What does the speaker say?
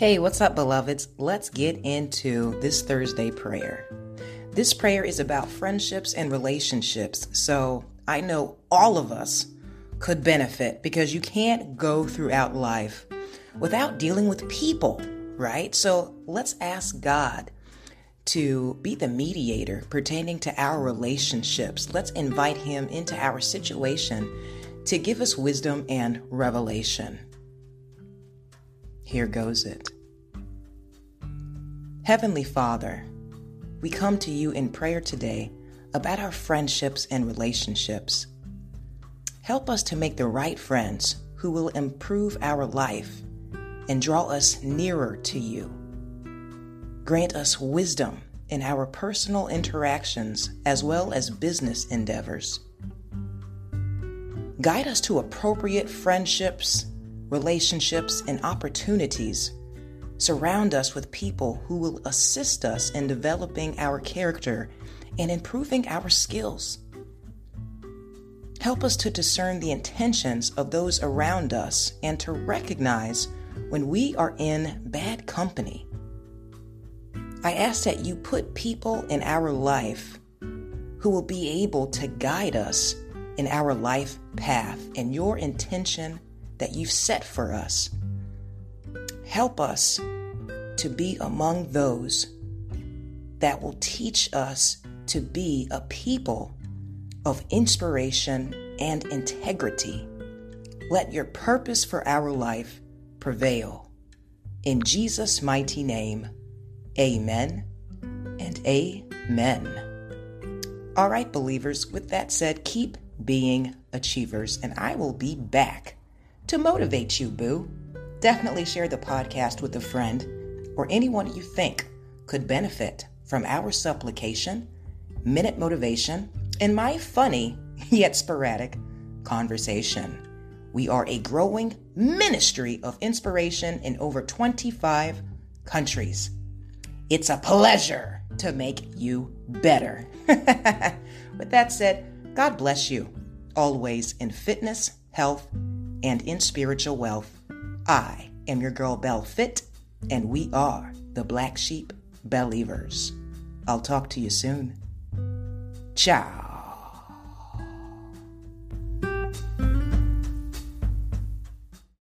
Hey, what's up, beloveds? Let's get into this Thursday prayer. This prayer is about friendships and relationships, so I know all of us could benefit because you can't go throughout life without dealing with people, right? So let's ask God to be the mediator pertaining to our relationships. Let's invite Him into our situation to give us wisdom and revelation. Here goes it. Heavenly Father, we come to you in prayer today about our friendships and relationships. Help us to make the right friends who will improve our life and draw us nearer to you. Grant us wisdom in our personal interactions as well as business endeavors. Guide us to appropriate friendships relationships, and opportunities. Surround us with people who will assist us in developing our character and improving our skills. Help us to discern the intentions of those around us and to recognize when we are in bad company. I ask that you put people in our life who will be able to guide us in our life path and your intention that you've set for us. Help us to be among those that will teach us to be a people of inspiration and integrity. Let your purpose for our life prevail. In Jesus' mighty name, amen and amen. All right, believers, with that said, keep being achievers, and I will be back to motivate you, boo. Definitely share the podcast with a friend or anyone you think could benefit from our supplication, minute motivation, and my funny yet sporadic conversation. We are a growing ministry of inspiration in over 25 countries. It's a pleasure to make you better. With that said, God bless you, always in fitness, health, and in spiritual wealth. I am your girl Belle Fit, and we are the Black Sheep Believers. I'll talk to you soon. Ciao.